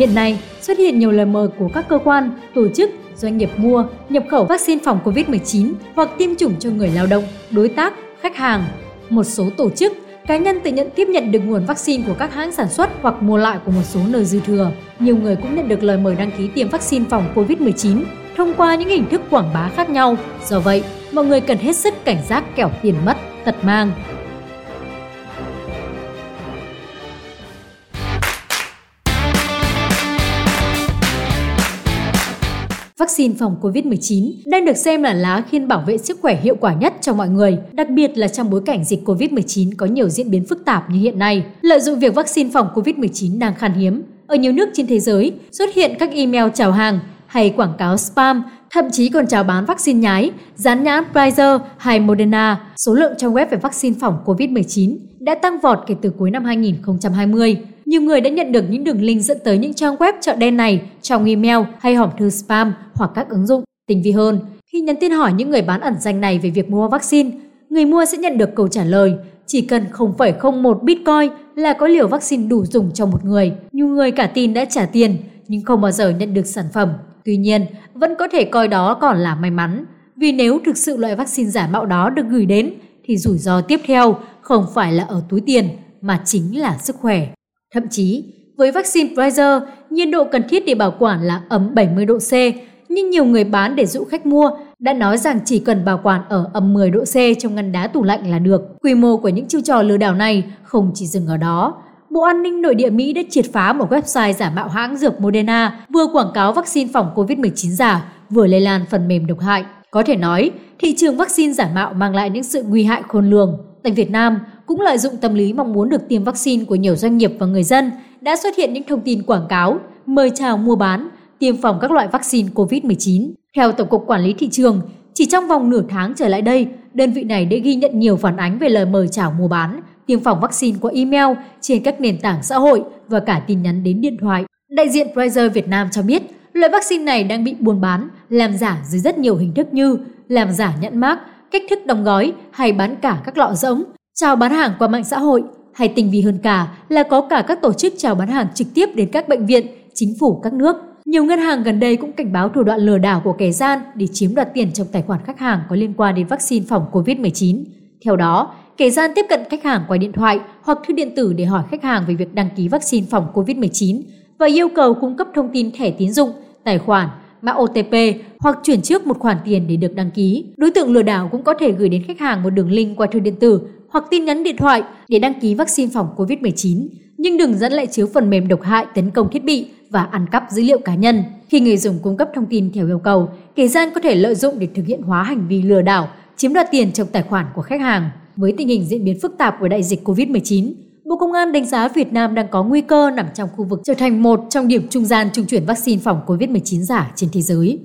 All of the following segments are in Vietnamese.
Hiện nay, xuất hiện nhiều lời mời của các cơ quan, tổ chức, doanh nghiệp mua, nhập khẩu vaccine phòng COVID-19 hoặc tiêm chủng cho người lao động, đối tác, khách hàng. Một số tổ chức, cá nhân tự nhận tiếp nhận được nguồn vaccine của các hãng sản xuất hoặc mua lại của một số nơi dư thừa. Nhiều người cũng nhận được lời mời đăng ký tiêm vaccine phòng COVID-19 thông qua những hình thức quảng bá khác nhau. Do vậy, mọi người cần hết sức cảnh giác kẻo tiền mất, tật mang. Vaccine phòng COVID-19 đang được xem là lá khiên bảo vệ sức khỏe hiệu quả nhất cho mọi người, đặc biệt là trong bối cảnh dịch COVID-19 có nhiều diễn biến phức tạp như hiện nay. Lợi dụng việc vaccine phòng COVID-19 đang khan hiếm, ở nhiều nước trên thế giới xuất hiện các email chào hàng hay quảng cáo spam, thậm chí còn chào bán vaccine nhái, dán nhãn Pfizer hay Moderna. Số lượng trang web về vaccine phòng COVID-19 đã tăng vọt kể từ cuối năm 2020 nhiều người đã nhận được những đường link dẫn tới những trang web chợ đen này trong email hay hòm thư spam hoặc các ứng dụng. Tinh vi hơn, khi nhắn tin hỏi những người bán ẩn danh này về việc mua vaccine, người mua sẽ nhận được câu trả lời chỉ cần 0,01 Bitcoin là có liều vaccine đủ dùng cho một người. Nhiều người cả tin đã trả tiền nhưng không bao giờ nhận được sản phẩm. Tuy nhiên, vẫn có thể coi đó còn là may mắn, vì nếu thực sự loại vaccine giả mạo đó được gửi đến thì rủi ro tiếp theo không phải là ở túi tiền mà chính là sức khỏe. Thậm chí, với vaccine Pfizer, nhiệt độ cần thiết để bảo quản là ấm 70 độ C, nhưng nhiều người bán để dụ khách mua đã nói rằng chỉ cần bảo quản ở âm 10 độ C trong ngăn đá tủ lạnh là được. Quy mô của những chiêu trò lừa đảo này không chỉ dừng ở đó. Bộ An ninh Nội địa Mỹ đã triệt phá một website giả mạo hãng dược Moderna vừa quảng cáo vaccine phòng COVID-19 giả, vừa lây lan phần mềm độc hại. Có thể nói, thị trường vaccine giả mạo mang lại những sự nguy hại khôn lường. Tại Việt Nam, cũng lợi dụng tâm lý mong muốn được tiêm vaccine của nhiều doanh nghiệp và người dân, đã xuất hiện những thông tin quảng cáo, mời chào mua bán, tiêm phòng các loại vaccine COVID-19. Theo Tổng cục Quản lý Thị trường, chỉ trong vòng nửa tháng trở lại đây, đơn vị này đã ghi nhận nhiều phản ánh về lời mời chào mua bán, tiêm phòng vaccine qua email trên các nền tảng xã hội và cả tin nhắn đến điện thoại. Đại diện Pfizer Việt Nam cho biết, loại vaccine này đang bị buôn bán, làm giả dưới rất nhiều hình thức như làm giả nhãn mác, cách thức đóng gói hay bán cả các lọ rỗng, chào bán hàng qua mạng xã hội hay tinh vi hơn cả là có cả các tổ chức chào bán hàng trực tiếp đến các bệnh viện, chính phủ các nước. Nhiều ngân hàng gần đây cũng cảnh báo thủ đoạn lừa đảo của kẻ gian để chiếm đoạt tiền trong tài khoản khách hàng có liên quan đến vaccine phòng COVID-19. Theo đó, kẻ gian tiếp cận khách hàng qua điện thoại hoặc thư điện tử để hỏi khách hàng về việc đăng ký vaccine phòng COVID-19 và yêu cầu cung cấp thông tin thẻ tín dụng, tài khoản, mã OTP hoặc chuyển trước một khoản tiền để được đăng ký. Đối tượng lừa đảo cũng có thể gửi đến khách hàng một đường link qua thư điện tử hoặc tin nhắn điện thoại để đăng ký vaccine phòng COVID-19, nhưng đừng dẫn lại chứa phần mềm độc hại tấn công thiết bị và ăn cắp dữ liệu cá nhân. Khi người dùng cung cấp thông tin theo yêu cầu, kẻ gian có thể lợi dụng để thực hiện hóa hành vi lừa đảo, chiếm đoạt tiền trong tài khoản của khách hàng. Với tình hình diễn biến phức tạp của đại dịch COVID-19, Bộ Công an đánh giá Việt Nam đang có nguy cơ nằm trong khu vực trở thành một trong điểm trung gian trung chuyển vaccine phòng COVID-19 giả trên thế giới.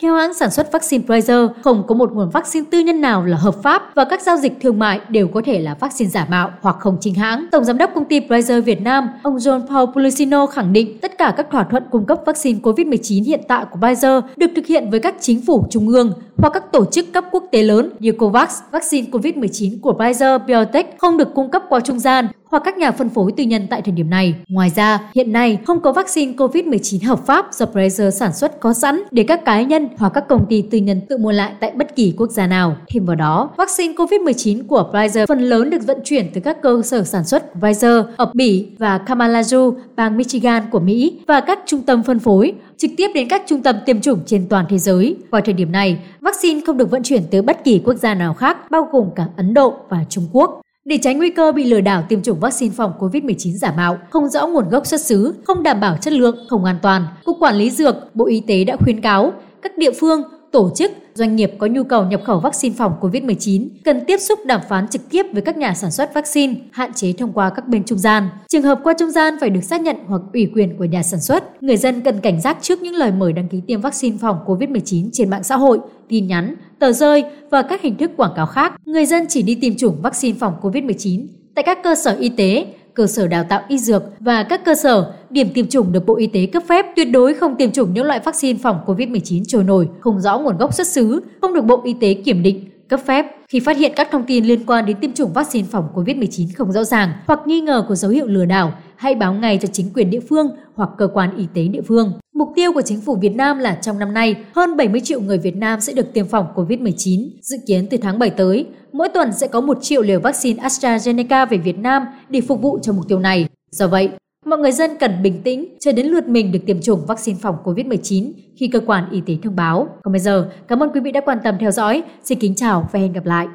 Theo hãng sản xuất vaccine Pfizer, không có một nguồn vaccine tư nhân nào là hợp pháp và các giao dịch thương mại đều có thể là vaccine giả mạo hoặc không chính hãng. Tổng giám đốc công ty Pfizer Việt Nam, ông John Paul Pulisino khẳng định tất cả các thỏa thuận cung cấp vaccine COVID-19 hiện tại của Pfizer được thực hiện với các chính phủ trung ương hoặc các tổ chức cấp quốc tế lớn như COVAX. Vaccine COVID-19 của Pfizer BioNTech không được cung cấp qua trung gian hoặc các nhà phân phối tư nhân tại thời điểm này. Ngoài ra, hiện nay không có vaccine COVID-19 hợp pháp do Pfizer sản xuất có sẵn để các cá nhân hoặc các công ty tư nhân tự mua lại tại bất kỳ quốc gia nào. Thêm vào đó, vaccine COVID-19 của Pfizer phần lớn được vận chuyển từ các cơ sở sản xuất Pfizer ở Bỉ và Kalamazoo, bang Michigan của Mỹ và các trung tâm phân phối trực tiếp đến các trung tâm tiêm chủng trên toàn thế giới. Vào thời điểm này, vaccine không được vận chuyển tới bất kỳ quốc gia nào khác, bao gồm cả Ấn Độ và Trung Quốc. Để tránh nguy cơ bị lừa đảo tiêm chủng vaccine phòng COVID-19 giả mạo, không rõ nguồn gốc xuất xứ, không đảm bảo chất lượng, không an toàn, Cục Quản lý Dược, Bộ Y tế đã khuyến cáo các địa phương, tổ chức, doanh nghiệp có nhu cầu nhập khẩu vaccine phòng COVID-19 cần tiếp xúc đàm phán trực tiếp với các nhà sản xuất vaccine, hạn chế thông qua các bên trung gian. Trường hợp qua trung gian phải được xác nhận hoặc ủy quyền của nhà sản xuất. Người dân cần cảnh giác trước những lời mời đăng ký tiêm vaccine phòng COVID-19 trên mạng xã hội, tin nhắn, tờ rơi và các hình thức quảng cáo khác. Người dân chỉ đi tiêm chủng vaccine phòng COVID-19 tại các cơ sở y tế, cơ sở đào tạo y dược và các cơ sở, điểm tiêm chủng được Bộ Y tế cấp phép tuyệt đối không tiêm chủng những loại vaccine phòng COVID-19 trôi nổi, không rõ nguồn gốc xuất xứ, không được Bộ Y tế kiểm định, cấp phép. Khi phát hiện các thông tin liên quan đến tiêm chủng vaccine phòng COVID-19 không rõ ràng hoặc nghi ngờ có dấu hiệu lừa đảo, hãy báo ngay cho chính quyền địa phương hoặc cơ quan y tế địa phương. Mục tiêu của chính phủ Việt Nam là trong năm nay, hơn 70 triệu người Việt Nam sẽ được tiêm phòng COVID-19. Dự kiến từ tháng 7 tới, mỗi tuần sẽ có 1 triệu liều vaccine AstraZeneca về Việt Nam để phục vụ cho mục tiêu này. Do vậy, mọi người dân cần bình tĩnh chờ đến lượt mình được tiêm chủng vaccine phòng COVID-19 khi cơ quan y tế thông báo. Còn bây giờ, cảm ơn quý vị đã quan tâm theo dõi. Xin kính chào và hẹn gặp lại.